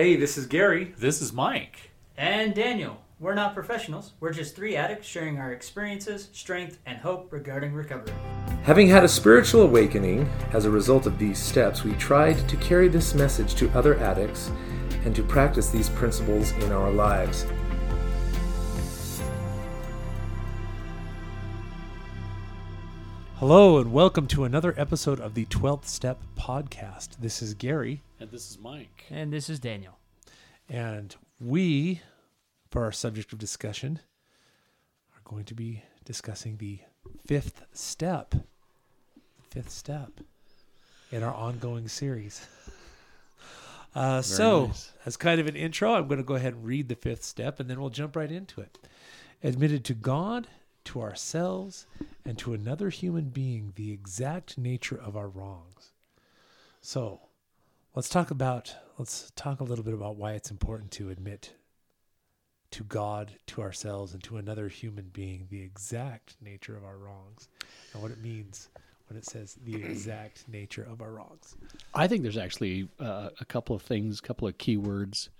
Hey, this is Gary. This is Mike. And Daniel. We're not professionals. We're just three addicts sharing our experiences, strength, and hope regarding recovery. Having had a spiritual awakening as a result of these steps, we tried to carry this message to other addicts and to practice these principles in our lives. Hello, and welcome to another episode of the 12th Step Podcast. This is Gary, And this is Mike. And this is Daniel. and we, for our subject of discussion, are going to be discussing the fifth step. Fifth step in our ongoing series. Uh, so, nice. as kind of an intro, I'm going to go ahead and read the fifth step and then we'll jump right into it. Admitted to God, to ourselves, and to another human being the exact nature of our wrongs. So, let's talk about let's talk a little bit about why it's important to admit to God, to ourselves, and to another human being the exact nature of our wrongs, and what it means when it says the exact nature of our wrongs. I think there's actually uh, a couple of things, a couple of keywords,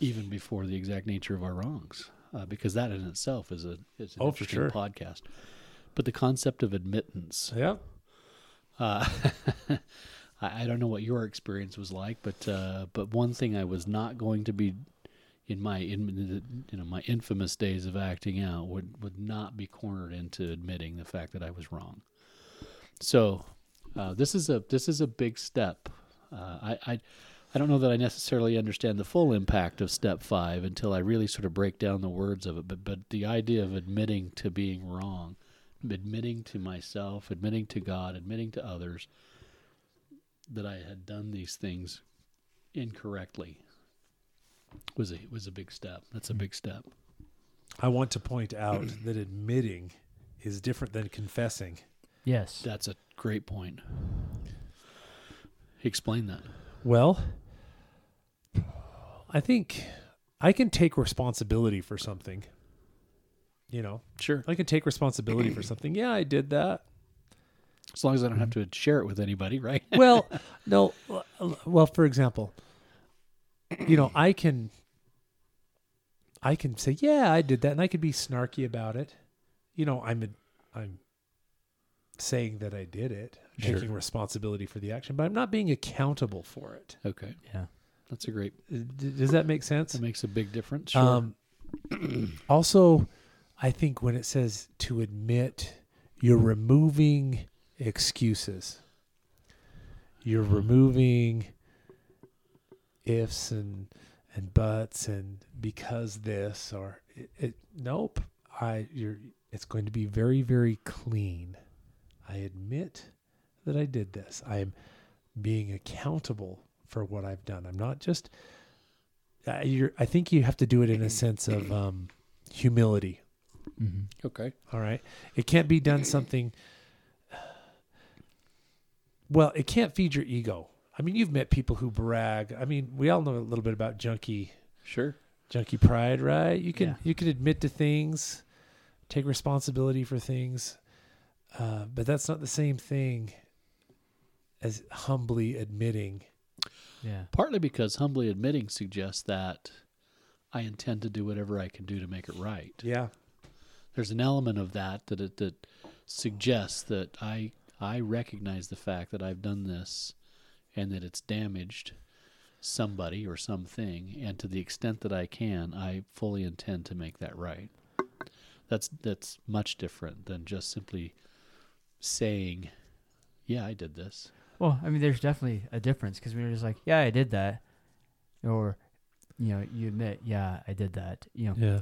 even before the exact nature of our wrongs, uh, because that in itself is a is an Oh, interesting sure. podcast. But the concept of admittance, Yeah. uh, I, I don't know what your experience was like, but uh, but one thing I was not going to be in my in you know my infamous days of acting out would would not be cornered into admitting the fact that I was wrong. So uh, this is a this is a big step. Uh, I, I I don't know that I necessarily understand the full impact of step five until I really sort of break down the words of it. But but the idea of admitting to being wrong, admitting to myself, admitting to God, admitting to others that I had done these things incorrectly was a was a big step. That's a big step. I want to point out that admitting is different than confessing. Yes. That's a great point. Explain that. Well, I think I can take responsibility for something. You know, Sure. I can take responsibility for something. Yeah, I did that. As long as I don't have to share it with anybody, right? Well, no. Well, for example, you know, I can I can say, "Yeah, I did that." And I could be snarky about it. You know, I'm a, I'm saying that I did it, Sure. taking responsibility for the action, but I'm not being accountable for it. Okay. Yeah. That's a great Does that make sense? that makes a big difference. Sure. Um, also, I think when it says to admit, you're removing excuses. You're removing ifs and and buts and because this or it, it nope. I you're it's going to be very very clean. I admit that I did this. I am being accountable for what I've done. I'm not just uh, you're, I think you have to do it in a sense of um, humility. Mm-hmm. okay. All right, it can't be done something. Well, it can't feed your ego. I mean, you've met people who brag. I mean, we all know a little bit about junkie Sure. junkie pride, right? You can Yeah. you can admit to things, take responsibility for things, uh, but that's not the same thing as humbly admitting. Yeah. Partly because humbly admitting suggests that I intend to do whatever I can do to make it right. Yeah, There's an element of that that it, that suggests that I I recognize the fact that I've done this and that it's damaged somebody or something and to the extent that I can I fully intend to make that right. That's that's much different than just simply saying yeah, I did this. Well, I mean, there's definitely a difference because when you're just like, yeah, I did that, or, you know, you admit, yeah, I did that. You know, yeah,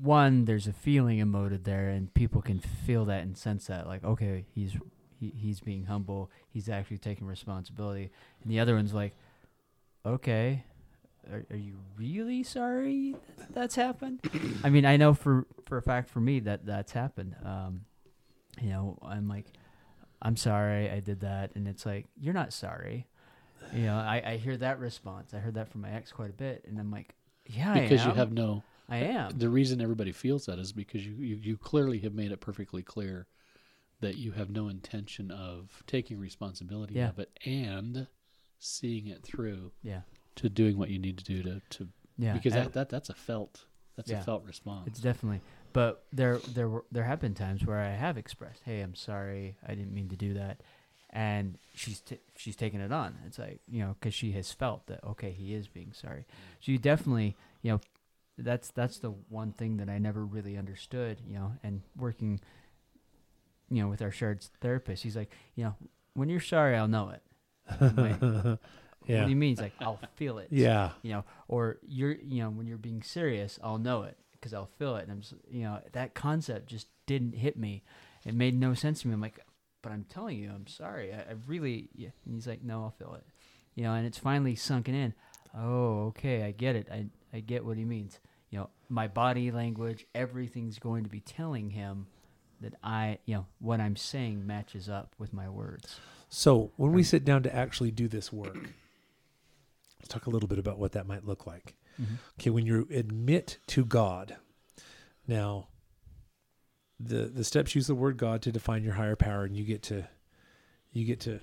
one, there's a feeling emoted there, and people can feel that and sense that, like, okay, he's he, he's being humble, he's actually taking responsibility, and the other one's like, okay, are, are you really sorry that that's happened? I mean, I know for for a fact for me that that's happened. Um, you know, I'm like, I'm sorry I did that, and it's like you're not sorry. You know, I, I hear that response. I heard that from my ex quite a bit, and I'm like, yeah, Because you have no I am. the reason everybody feels that is because you, you, you clearly have made it perfectly clear that you have no intention of taking responsibility Yeah. of it and seeing it through Yeah. to doing what you need to do to to Yeah, because that, that that's a felt that's Yeah. a felt response. it's definitely. But there, there were there have been times where I have expressed, "Hey, I'm sorry, I didn't mean to do that," and she's t- she's taken it on. It's like you know, because she has felt that okay, he is being sorry. So you definitely, you know, that's that's the one thing that I never really understood. You know, and working, you know, with our shared therapist, he's like, you know, when you're sorry, I'll know it. Like, What do you mean? He's like, I'll feel it. Yeah. you know, or you're, you know, when you're being serious, I'll know it because I'll feel it. And I'm, s- you know, that concept just didn't hit me. It made no sense to me. I'm like, but I'm telling you, I'm sorry. I, I really, yeah. And he's like, no, I'll feel it. You know, and it's finally sunken in. Oh, okay, I get it. I, I get what he means. You know, my body language, everything's going to be telling him that I, you know, what I'm saying matches up with my words. So when we sit down to actually do this work, let's talk a little bit about what that might look like. Mm-hmm. Okay, when you admit to God, now the the steps use the word God to define your higher power, and you get to you get to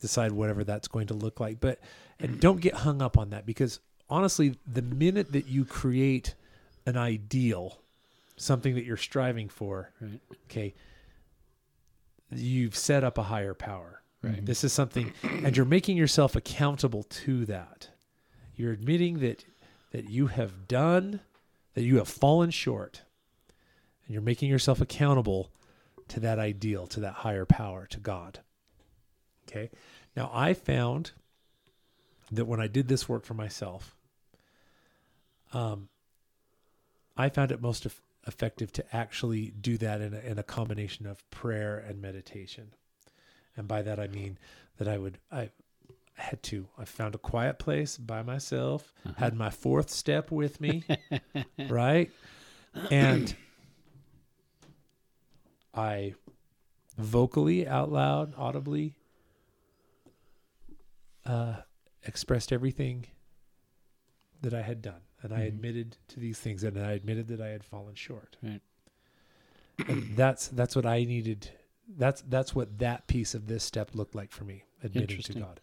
decide whatever that's going to look like. But and don't get hung up on that because honestly, the minute that you create an ideal, something that you're striving for, right. okay, you've set up a higher power. Right. This is something, and you're making yourself accountable to that. You're admitting that that you have done, that you have fallen short, and you're making yourself accountable to that ideal, to that higher power, to God. Okay. Now I found that when I did this work for myself, um, I found it most eff- effective to actually do that in a, in a combination of prayer and meditation. And by that I mean that I would I had to I found a quiet place by myself, had my fourth step with me, right? And I vocally out loud, audibly uh expressed everything that I had done. And I Mhm. admitted to these things and I admitted that I had fallen short. Right. And that's that's what I needed. That's that's what that piece of this step looked like for me, admitting to God.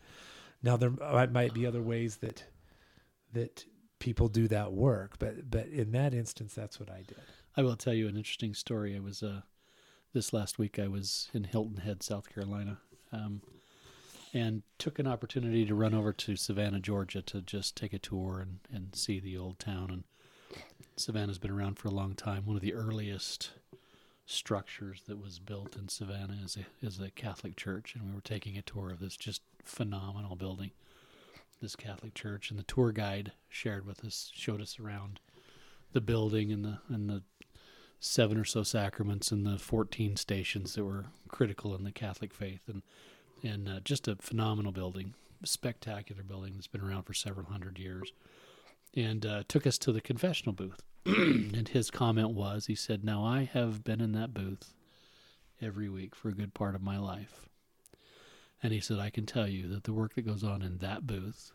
Now there might, might be other ways that that people do that work, but but in that instance, that's what I did. I will tell you an interesting story. I was uh, this last week. I was in Hilton Head, South Carolina, um, and took an opportunity to run over to Savannah, Georgia, to just take a tour and, and see the old town. And Savannah's been around for a long time. One of the earliest structures that was built in Savannah is a is a Catholic church, and we were taking a tour of this just phenomenal building, this Catholic church. And the tour guide shared with us, showed us around the building and the and the seven or so sacraments and the 14 stations that were critical in the Catholic faith and and uh, just a phenomenal building, spectacular building that's been around for several hundred years. And uh, took us to the confessional booth. and his comment was, he said, "Now I have been in that booth every week for a good part of my life." And he said, "I can tell you that the work that goes on in that booth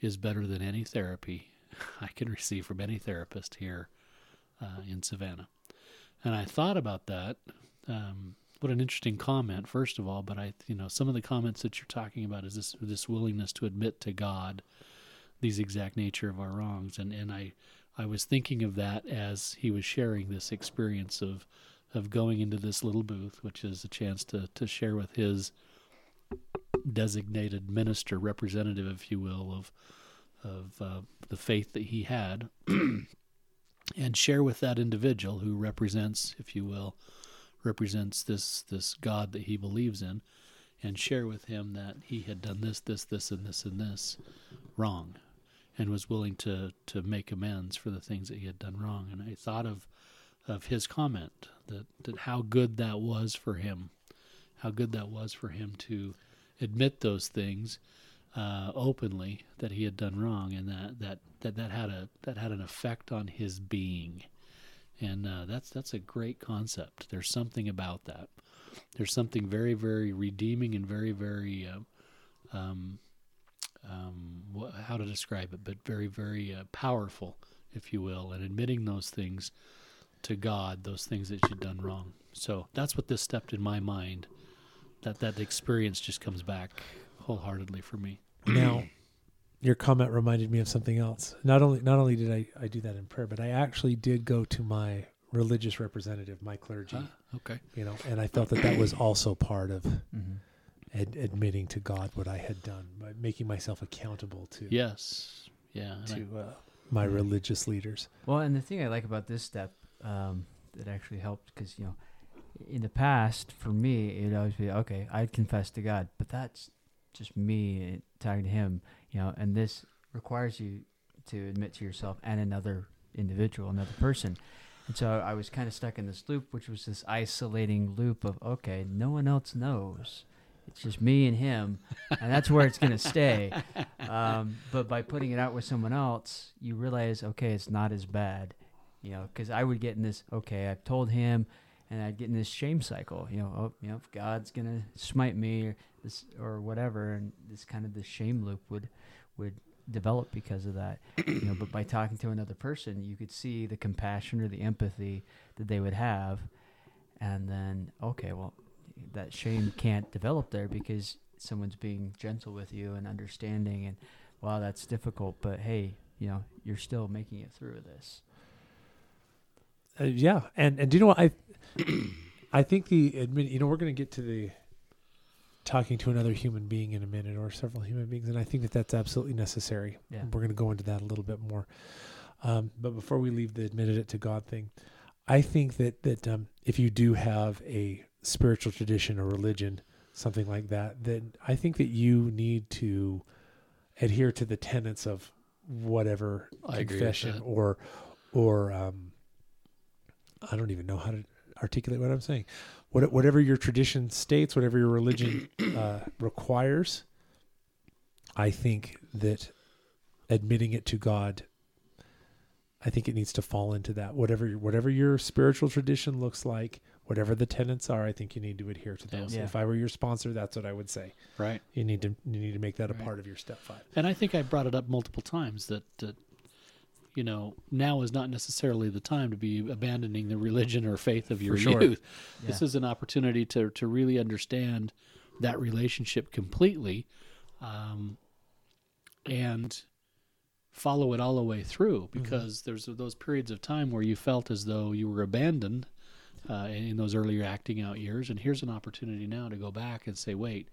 is better than any therapy I can receive from any therapist here uh, in Savannah. And I thought about that. Um, what an interesting comment, first of all. But I, you know, some of the comments that you're talking about is this this willingness to admit to God these exact nature of our wrongs, and and I I was thinking of that as he was sharing this experience of of going into this little booth, which is a chance to to share with his designated minister representative, if you will, of of uh, the faith that he had, and share with that individual who represents, if you will, represents this this God that he believes in, and share with him that he had done this, this, this, and this, and this wrong, and was willing to to make amends for the things that he had done wrong. And I thought of of his comment that that how good that was for him, how good that was for him to admit those things uh, openly that he had done wrong, and that, that that that had a that had an effect on his being, and uh, that's that's a great concept. There's something about that. There's something very very redeeming and very very uh, um, um, wh- how to describe it, but very very uh, powerful, if you will, and admitting those things to God, those things that you've done wrong. So that's what this stepped in my mind. That that experience just comes back wholeheartedly for me. Now, your comment reminded me of something else. Not only not only did I, I do that in prayer, but I actually did go to my religious representative, my clergy, Ah, okay. you know, and I felt that that was also part of Mhm. ad- admitting to God what I had done, by making myself accountable to Yes. Yeah. and I- to uh, my Yeah. religious leaders. Well, and the thing I like about this step um, that actually helped, because you know, in the past, for me, it'd always be okay. I'd confess to God, but that's just me uh, talking to Him, you know. And this requires you to admit to yourself and another individual, another person. And so I was kind of stuck in this loop, which was this isolating loop of okay, no one else knows. It's just me and him, and that's where it's gonna stay. Um, but by putting it out with someone else, you realize, okay, it's not as bad, you know. Because I would get in this, okay, I've told him, and I'd get in this shame cycle, you know. Oh, you know, God's gonna smite me or this or whatever, and this kind of the shame loop would would develop because of that, you know. But by talking to another person, you could see the compassion or the empathy that they would have, and then okay, well, that shame can't develop there because someone's being gentle with you and understanding and wow that's difficult but hey you know you're still making it through this Uh, yeah, and and do you know what I? I think the admit. You know, we're going to get to the talking to another human being in a minute, or several human beings, and I think that that's absolutely necessary. Yeah. We're going to go into that a little bit more. Um, but before we leave the admitted it to God thing, I think that that um, if you do have a spiritual tradition or religion, something like that, then I think that you need to adhere to the tenets of whatever I confession or or um, I don't even know how to articulate what I'm saying. What, whatever your tradition states, whatever your religion uh, requires, I think that admitting it to God, I think it needs to fall into that. Whatever whatever your spiritual tradition looks like, whatever the tenets are, I think you need to adhere to those. Yeah. If I were your sponsor, that's what I would say. right. You need to you need to make that a Right. part of your step five. And I think I brought it up multiple times that, that you know, now is not necessarily the time to be abandoning the religion or faith of your sure. youth. This is an opportunity to, to really understand that relationship completely um, and follow it all the way through because there's those periods of time where you felt as though you were abandoned uh, in those earlier acting out years. And here's an opportunity now to go back and say, wait,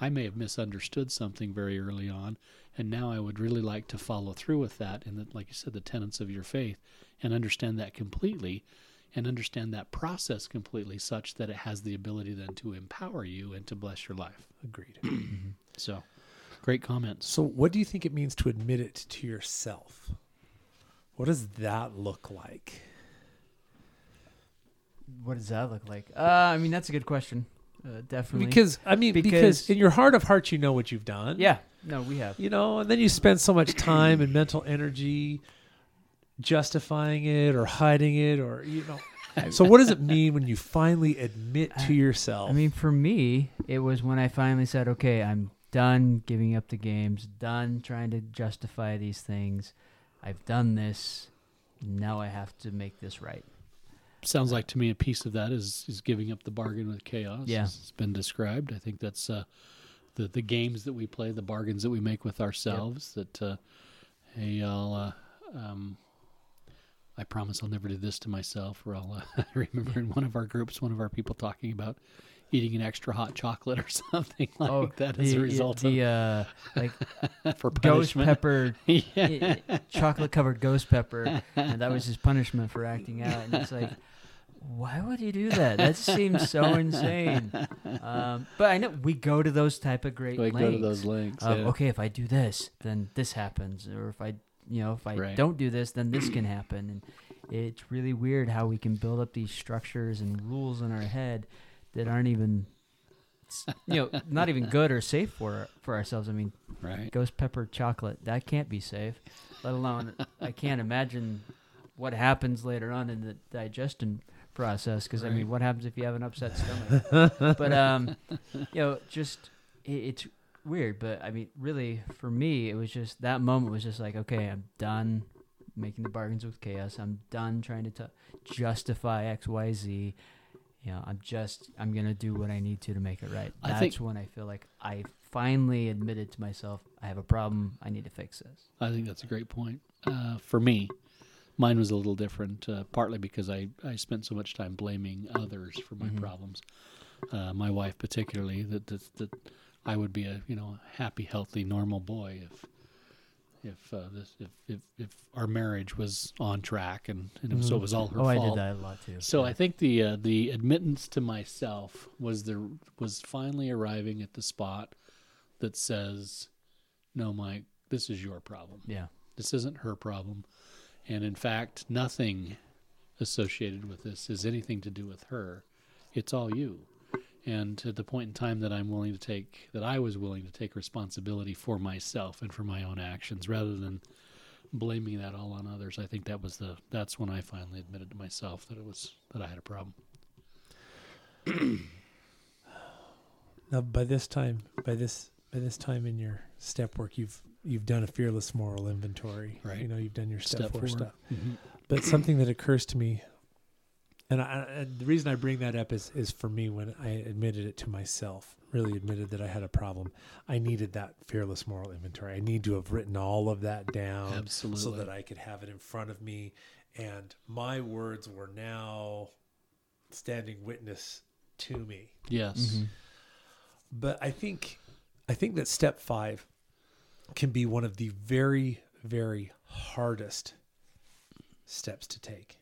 I may have misunderstood something very early on, and now I would really like to follow through with that. And that, like you said, the tenets of your faith, and understand that completely, and understand that process completely, such that it has the ability then to empower you and to bless your life. Agreed. So, great comments. So, what do you think it means to admit it to yourself? What does that look like? What does that look like uh i mean that's a good question uh, definitely Because I mean, because, Because- in your heart of hearts, you know what you've done. yeah no we have You know, and then you spend so much time and mental energy justifying it or hiding it, or you know. so, what does it mean when you finally admit I- to yourself? I mean, for me, it was when I finally said, "Okay, I'm done giving up the games, done trying to justify these things. I've done this. Now I have to make this right." Sounds like to me a piece of that is is giving up the bargain with chaos. Yeah. it's been described. I think that's uh, the the games that we play, the bargains that we make with ourselves. That uh, hey, I'll uh, um, I promise I'll never do this to myself. Or I'll uh, I remember in one of our groups, one of our people talking about eating an extra hot chocolate or something like oh, that as the, a result of the uh, like for ghost pepper, yeah. chocolate covered ghost pepper, and that was his punishment for acting out. And it's like, why would you do that? That seems so insane. Um, but I know we go to those type of great We lengths. go to those links. yeah. okay, if I do this, then this happens, or if I, you know, if I Right. don't do this, then this can happen, and it's really weird how we can build up these structures and rules in our head that aren't even, you know, not even good or safe for for ourselves. I mean, Right. ghost pepper chocolate that can't be safe, let alone I can't imagine what happens later on in the digestion process. Because I mean, what happens if you have an upset stomach? but um, you know, just it, it's weird. But I mean, really, for me, it was just that moment was just like, okay, I'm done making the bargains with chaos. I'm done trying to t- justify X, Y, Z. You know, I'm just I'm gonna do what I need to to make it right. I That's think- when I feel like I finally admitted to myself, I have a problem. I need to fix this. I think that's a great point. Uh, for me, mine was a little different, uh, partly because I, I spent so much time blaming others for my Mhm. problems. Uh, my wife, particularly, that, that that I would be a you know happy, healthy, normal boy if if uh, this if, if if our marriage was on track and, and was, so it was all her oh, I did that a lot too. So Yeah. I think the uh, the admittance to myself was the was finally arriving at the spot that says, "No, Mike, this is your problem. yeah. This isn't her problem, and in fact, nothing associated with this is anything to do with her. It's all you." And at the point in time that I'm willing to take, that I was willing to take responsibility for myself and for my own actions, rather than blaming that all on others, I think that was the that's when I finally admitted to myself that it was that I had a problem. Now, by this time, by this by this time in your step work, you've you've done a fearless moral inventory. Right. You know, you've done your step, Step four four. stuff. Mhm. But something that occurs to me, and, I, and the reason I bring that up is is for me when I admitted it to myself, really admitted that I had a problem. I needed that fearless moral inventory. I need to have written all of that down Absolutely. so that I could have it in front of me, and my words were now standing witness to me. yes. Mhm. But I think I think that step 5 can be one of the very very hardest steps to take.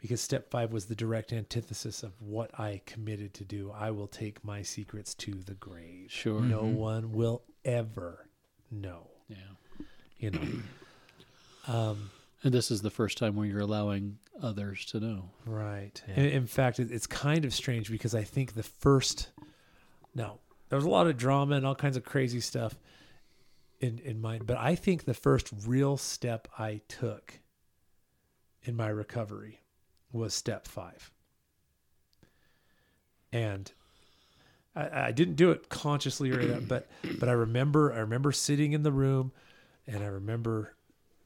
Because step 5 was the direct antithesis of what I committed to do. I will take my secrets to the grave. Sure. No Mhm. one will ever know, Yeah. you know. um And this is the first time where you're allowing others to know. Right. Yeah. In, in fact, it, it's kind of strange because I think the first, no, there was a lot of drama and all kinds of crazy stuff in in mine, but I think the first real step I took in my recovery was step five, and I, I didn't do it consciously or that, but but I remember I remember sitting in the room, and I remember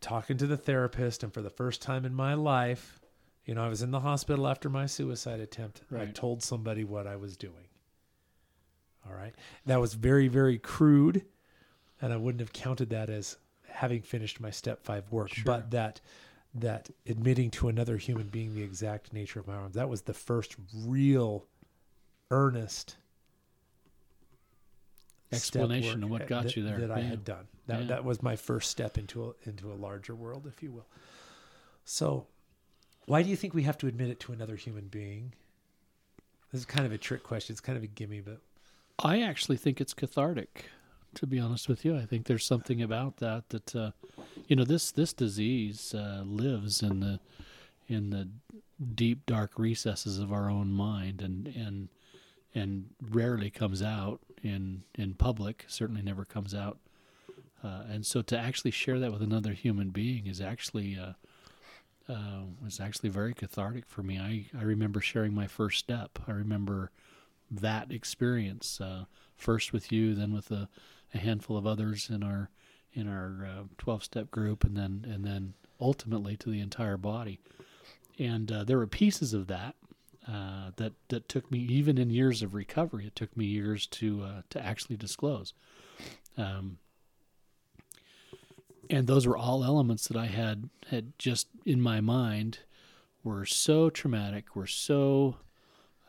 talking to the therapist, and for the first time in my life, you know, I was in the hospital after my suicide attempt. I told somebody what I was doing. All right. That was very, very crude. And I wouldn't have counted that as having finished my step five work. Sure. But that that admitting to another human being the exact nature of my arms, that was the first real earnest Explanation of what got that- you there. That I had done. That Yeah. that was my first step into a, into a larger world, if you will. So, why do you think we have to admit it to another human being? This is kind of a trick question. It's kind of a gimme, but I actually think it's cathartic. To be honest with you, I think there's something about that that uh, you know this this disease uh, lives in the in the deep dark recesses of our own mind and and and rarely comes out in in public. Certainly never comes out. Uh, and so to actually share that with another human being is actually uh, uh, was actually very cathartic for me. I, I remember sharing my first step. I remember that experience uh, first with you, then with a, a handful of others in our in our twelve step group, and then and then ultimately to the entire body. And uh, there were pieces of that uh, that that took me even in years of recovery. It took me years to uh, to actually disclose. Um, and those were all elements that I had had just in my mind were so traumatic, were so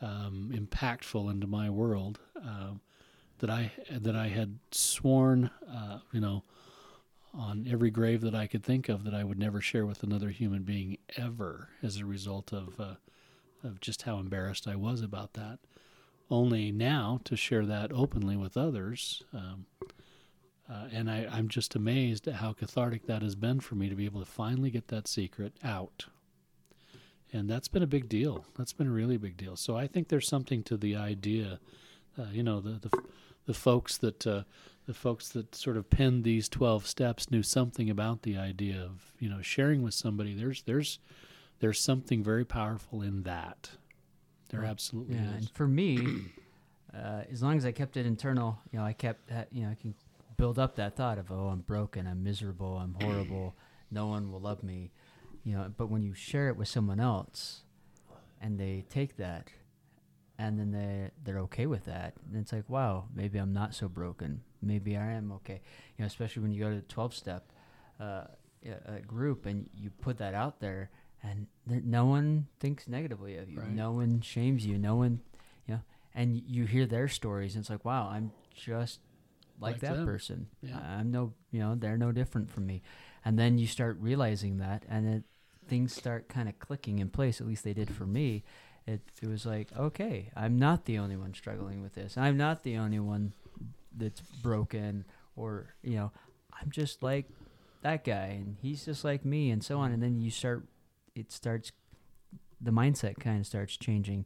um, impactful into my world um, that I that I had sworn, uh, you know, on every grave that I could think of that I would never share with another human being ever, as a result of uh, of just how embarrassed I was about that. Only now to share that openly with others. Um, uh, and I, I'm just amazed at how cathartic that has been for me to be able to finally get that secret out. And that's been a big deal. That's been a really big deal. So I think there's something to the idea, uh, you know, the the, the folks that uh, the folks that sort of penned these 12 steps knew something about the idea of you know sharing with somebody. There's there's there's something very powerful in that. There absolutely Yeah, is. and for me, uh, as long as I kept it internal, you know, I kept, that- you know, I can build up that thought of, oh, I'm broken, I'm miserable, I'm horrible, no one will love me, you know. But when you share it with someone else, and they take that, and then they they're okay with that, and it's like, wow, maybe I'm not so broken, maybe I am okay. You know, especially when you go to the 12 step uh, group and you put that out there, and no one thinks negatively of you. Right. No one shames you. No one, you know, and you hear their stories, and it's like, wow, I'm just like, Like that them. person. Yeah. I'm no, you know, they're no different from me. And then you start realizing that, and it, things start kind of clicking in place. At least they did for me. It, it was like, okay, I'm not the only one struggling with this. I'm not the only one that's broken, or you know, I'm just like that guy, and he's just like me, and so on. And then you start, it starts, the mindset kind of starts changing.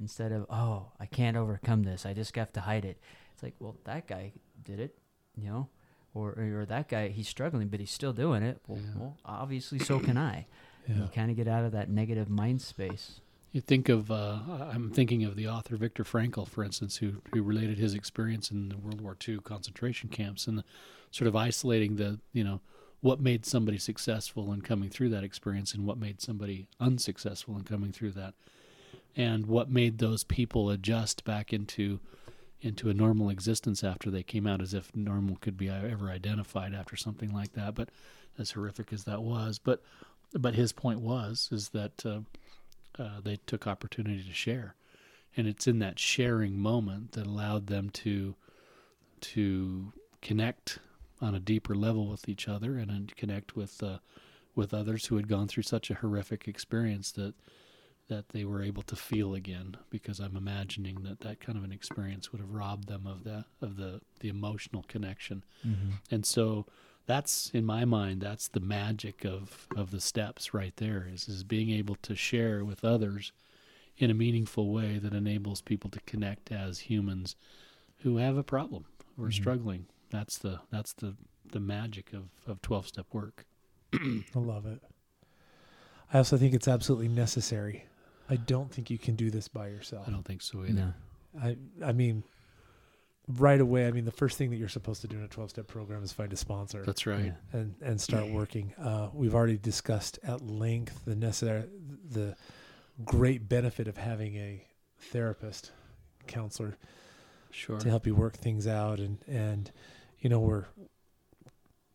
Instead of, oh, I can't overcome this, I just have to hide it. It's like, well, that guy did it, you know, or or that guy he's struggling, but he's still doing it. Well, Yeah. well obviously, so can I. Yeah. You kind of get out of that negative mind space. You think of, uh, I'm thinking of the author Viktor Frankl, for instance, who, who related his experience in the World War II concentration camps and sort of isolating the, you know, what made somebody successful in coming through that experience and what made somebody unsuccessful in coming through that. And what made those people adjust back into into a normal existence after they came out, as if normal could be ever identified after something like that. But as horrific as that was, but but his point was is that uh, uh, they took opportunity to share, and it's in that sharing moment that allowed them to to connect on a deeper level with each other and connect with uh, with others who had gone through such a horrific experience that that they were able to feel again. Because I'm imagining that that kind of an experience would have robbed them of the of the the emotional connection. And so that's in my mind that's the magic of of the steps right there is is being able to share with others in a meaningful way that enables people to connect as humans who have a problem or mm-hmm. struggling that's the that's the the magic of of 12 step work I love it. I also think it's absolutely necessary. I don't think you can do this by yourself. i don't think so either No. I I mean, right away. I mean, the first thing that you're supposed to do in a 12 step program is find a sponsor that's right Yeah. and and start working. Uh, we've already discussed at length the necessary the great benefit of having a therapist, counselor sure to help you work things out and and you know we're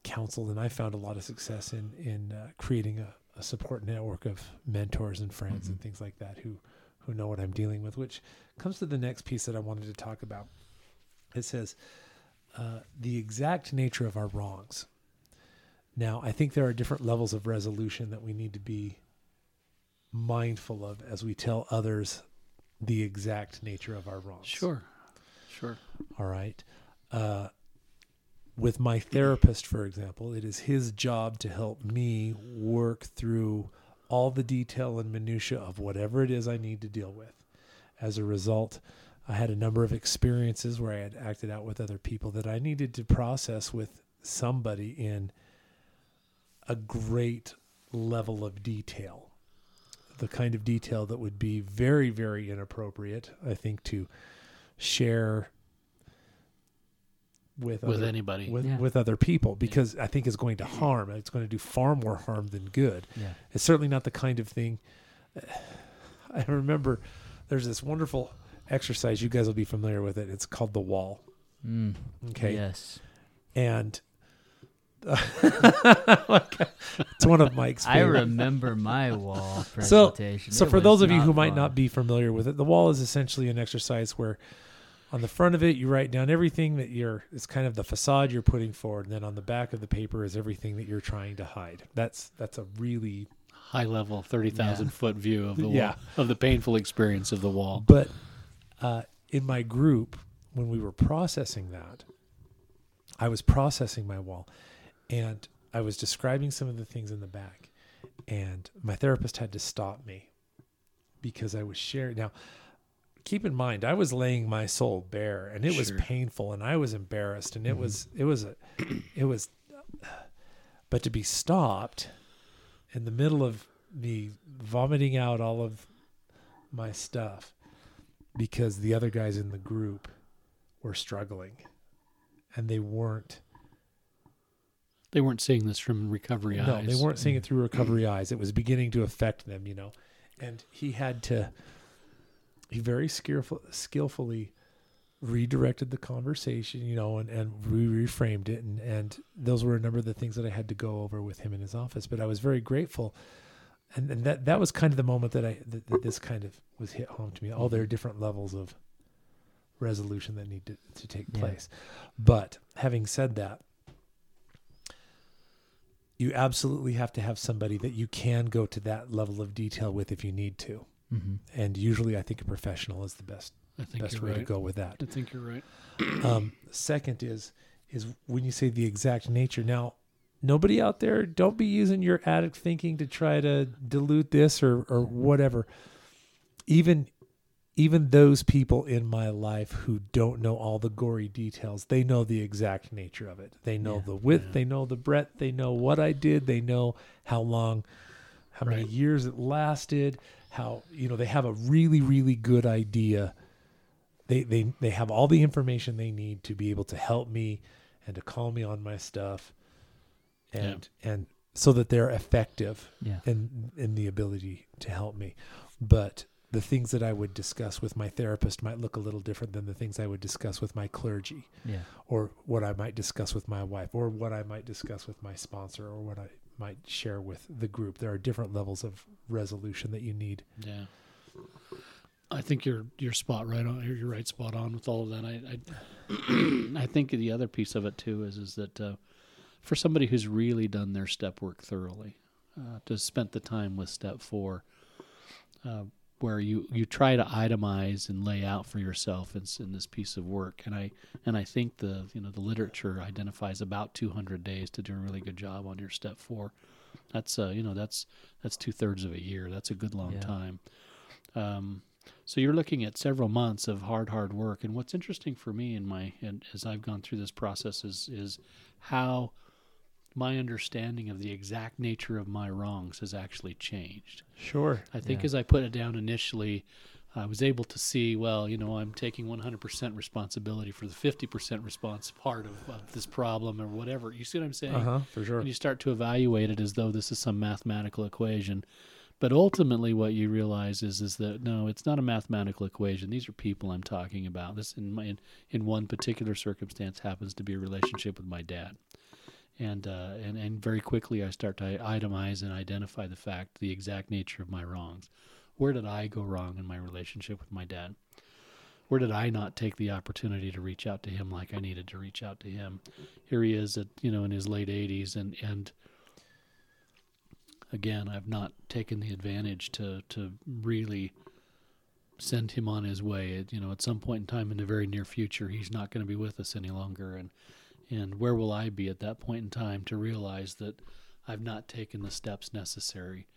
counseled and I found a lot of success in in uh, creating a, a support network of mentors and friends and things like that who who know what I'm dealing with which comes to the next piece that I wanted to talk about it says uh, the exact nature of our wrongs now I think there are different levels of resolution that we need to be mindful of as we tell others the exact nature of our wrongs sure sure all right. Uh, with my therapist, for example, it is his job to help me work through all the detail and minutia of whatever it is I need to deal with. As a result, I had a number of experiences where I had acted out with other people that I needed to process with somebody in a great level of detail. The kind of detail that would be very, very inappropriate, I think, to share with with other, anybody with, Yeah. with other people because I think is going to harm. It's going to do far more harm than good. Yeah. It's certainly not the kind of thing. I remember there's this wonderful exercise. You guys will be familiar with it. It's called the wall. Mm. Okay, Yes. and it's one of Mike's. I remember my wall So- presentation. So It for those of you who not might not be familiar with it, the wall is essentially an exercise where on the front of it you write down everything that you're it's kind of the facade you're putting forward and then on the back of the paper is everything that you're trying to hide. That's that's a really high level 30,000 Yeah. foot view of the wall, Yeah. of the painful experience of the wall but uh, in my group when we were processing that I was processing my wall and I was describing some of the things in the back and my therapist had to stop me because I was sharing. Now keep in mind I was laying my soul bare and it was painful and I was embarrassed and it was it was a it was but to be stopped in the middle of me vomiting out all of my stuff because the other guys in the group were struggling and they weren't they weren't seeing this from recovery no eyes they weren't seeing it mm. through recovery eyes it was beginning to affect them you know and he had to he very skillful, skillfully redirected the conversation, you know, and, and we reframed it. And, and those were a number of the things that I had to go over with him in his office. But I was very grateful. And, and that, that was kind of the moment that I, that, that this kind of was hit home to me. All there are different levels of resolution that need to, to take Yeah. place. But having said that, you absolutely have to have somebody that you can go to that level of detail with if you need to. Mm-hmm. And usually I think a professional is the best I think best way right. to go with that. I think you're right. Um, second is is when you say the exact nature. Now, nobody out there, don't be using your addict thinking to try to dilute this or or whatever. Even even those people in my life who don't know all the gory details, they know the exact nature of it. They know Yeah. the width, Yeah. they know the breadth, they know what I did, they know how long, how many years it lasted, how you know they have a really really good idea they they they have all the information they need to be able to help me and to call me on my stuff and and so that they're effective Yeah. in in the ability to help me but the things that I would discuss with my therapist might look a little different than the things I would discuss with my clergy Yeah. or what I might discuss with my wife or what I might discuss with my sponsor or what I might share with the group there are different levels of resolution that you need Yeah. I think you're you're spot right on. You're, you're right spot on with all of that. I I, I think the other piece of it too is is that uh, for somebody who's really done their step work thoroughly, uh, to spend the time with step four, uh, where you you try to itemize and lay out for yourself in, in this piece of work, and I and I think the you know the literature identifies about 200 days to do a really good job on your step four. That's uh you know that's that's two thirds of a year. That's a good long Yeah. time. Um, so you're looking at several months of hard, hard work. And what's interesting for me in my and as I've gone through this process is is how my understanding of the exact nature of my wrongs has actually changed. sure I think Yeah. as I put it down initially, I was able to see, well, you know, I'm taking 100% responsibility for the 50% response part of, of this problem or whatever. You see what I'm saying? uh-huh for sure And you start to evaluate it as though this is some mathematical equation. But ultimately, what you realize is is that no, it's not a mathematical equation. These are people I'm talking about. This in my in, in one particular circumstance happens to be a relationship with my dad, and uh, and and very quickly I start to itemize and identify the fact, the exact nature of my wrongs. Where did I go wrong in my relationship with my dad? Where did I not take the opportunity to reach out to him like I needed to reach out to him? Here he is at you know in his late 80s, and and again I've not taken the advantage to to really send him on his way. You know, at some point in time in the very near future, he's not going to be with us any longer, and and where will I be at that point in time to realize that I've not taken the steps necessary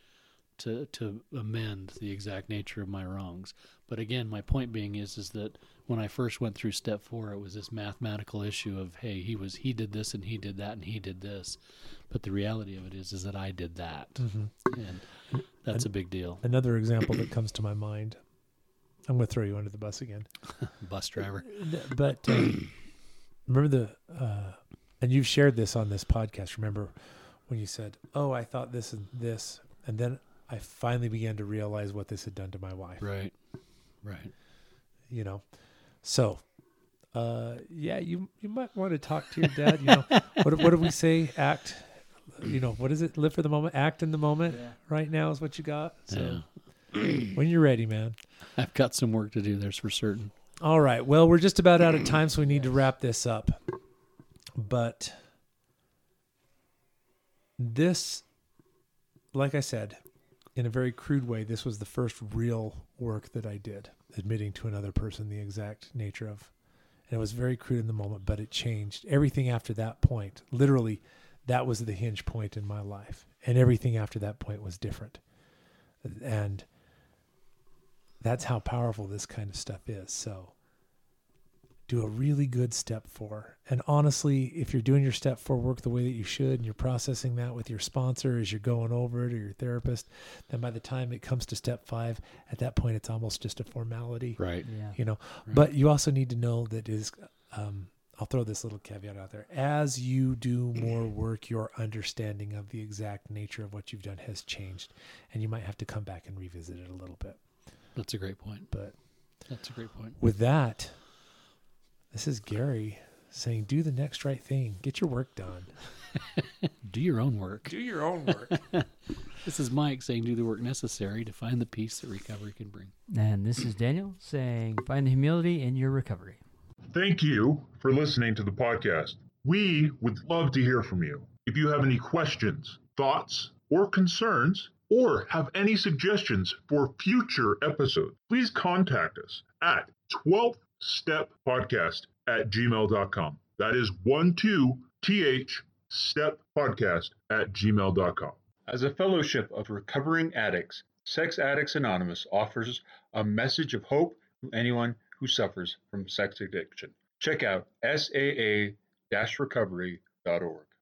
to to amend the exact nature of my wrongs. But again, my point being is is that when I first went through step four, it was this mathematical issue of hey, he was he did this and he did that and he did this, but the reality of it is is that I did that, Mhm. and that's a big deal. Another example that comes to my mind. I'm going to throw you under the bus again. Bus driver, But um, remember the, uh, and you've shared this on this podcast. Remember when you said, "Oh, I thought this and this," and then I finally began to realize what this had done to my wife. right, right. You know, so uh, yeah, you you might want to talk to your dad. You know, what what do we say? Act. You know, what is it? Live for the moment. Act in the moment. Right now is what you got. So when you're ready, man. I've got some work to do. There's for certain. All right. Well, we're just about out of time, so we need to wrap this up. But this, like I said, in a very crude way, this was the first real work that I did, admitting to another person the exact nature of. And it was very crude in the moment, but it changed everything after that point. Literally, that was the hinge point in my life. And everything after that point was different. And that's how powerful this kind of stuff is. So do a really good step four. And honestly, if you're doing your step four work the way that you should and you're processing that with your sponsor as you're going over it or your therapist, then by the time it comes to step five, at that point it's almost just a formality. Right. Yeah. You know. Right. But you also need to know that is um I'll throw this little caveat out there. As you do more work, your understanding of the exact nature of what you've done has changed. And you might have to come back and revisit it a little bit. That's a great point. But That's a great point. with that, This is Gary saying, "Do the next right thing. Get your work done." Do your own work. Do your own work. This is Mike saying, do the work necessary to find the peace that recovery can bring. And this is Daniel saying, find the humility in your recovery. Thank you for listening to the podcast. We would love to hear from you. If you have any questions, thoughts, or concerns, or have any suggestions for future episodes, please contact us at 12th Step Podcast at gmail.com. That is 12th Step Podcast at gmail.com. As a fellowship of recovering addicts, Sex Addicts Anonymous offers a message of hope to anyone who suffers from sex addiction. Check out saa-recovery.org.